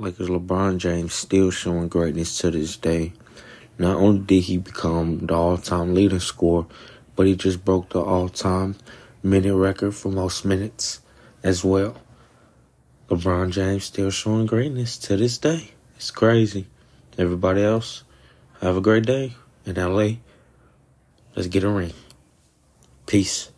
Lakers LeBron James still showing greatness to this day. Not only did he become the all-time leading scorer, but he just broke the all-time minute record for most minutes as well. LeBron James still showing greatness to this day. It's crazy. Everybody else, have a great day in LA. Let's get a ring. Peace.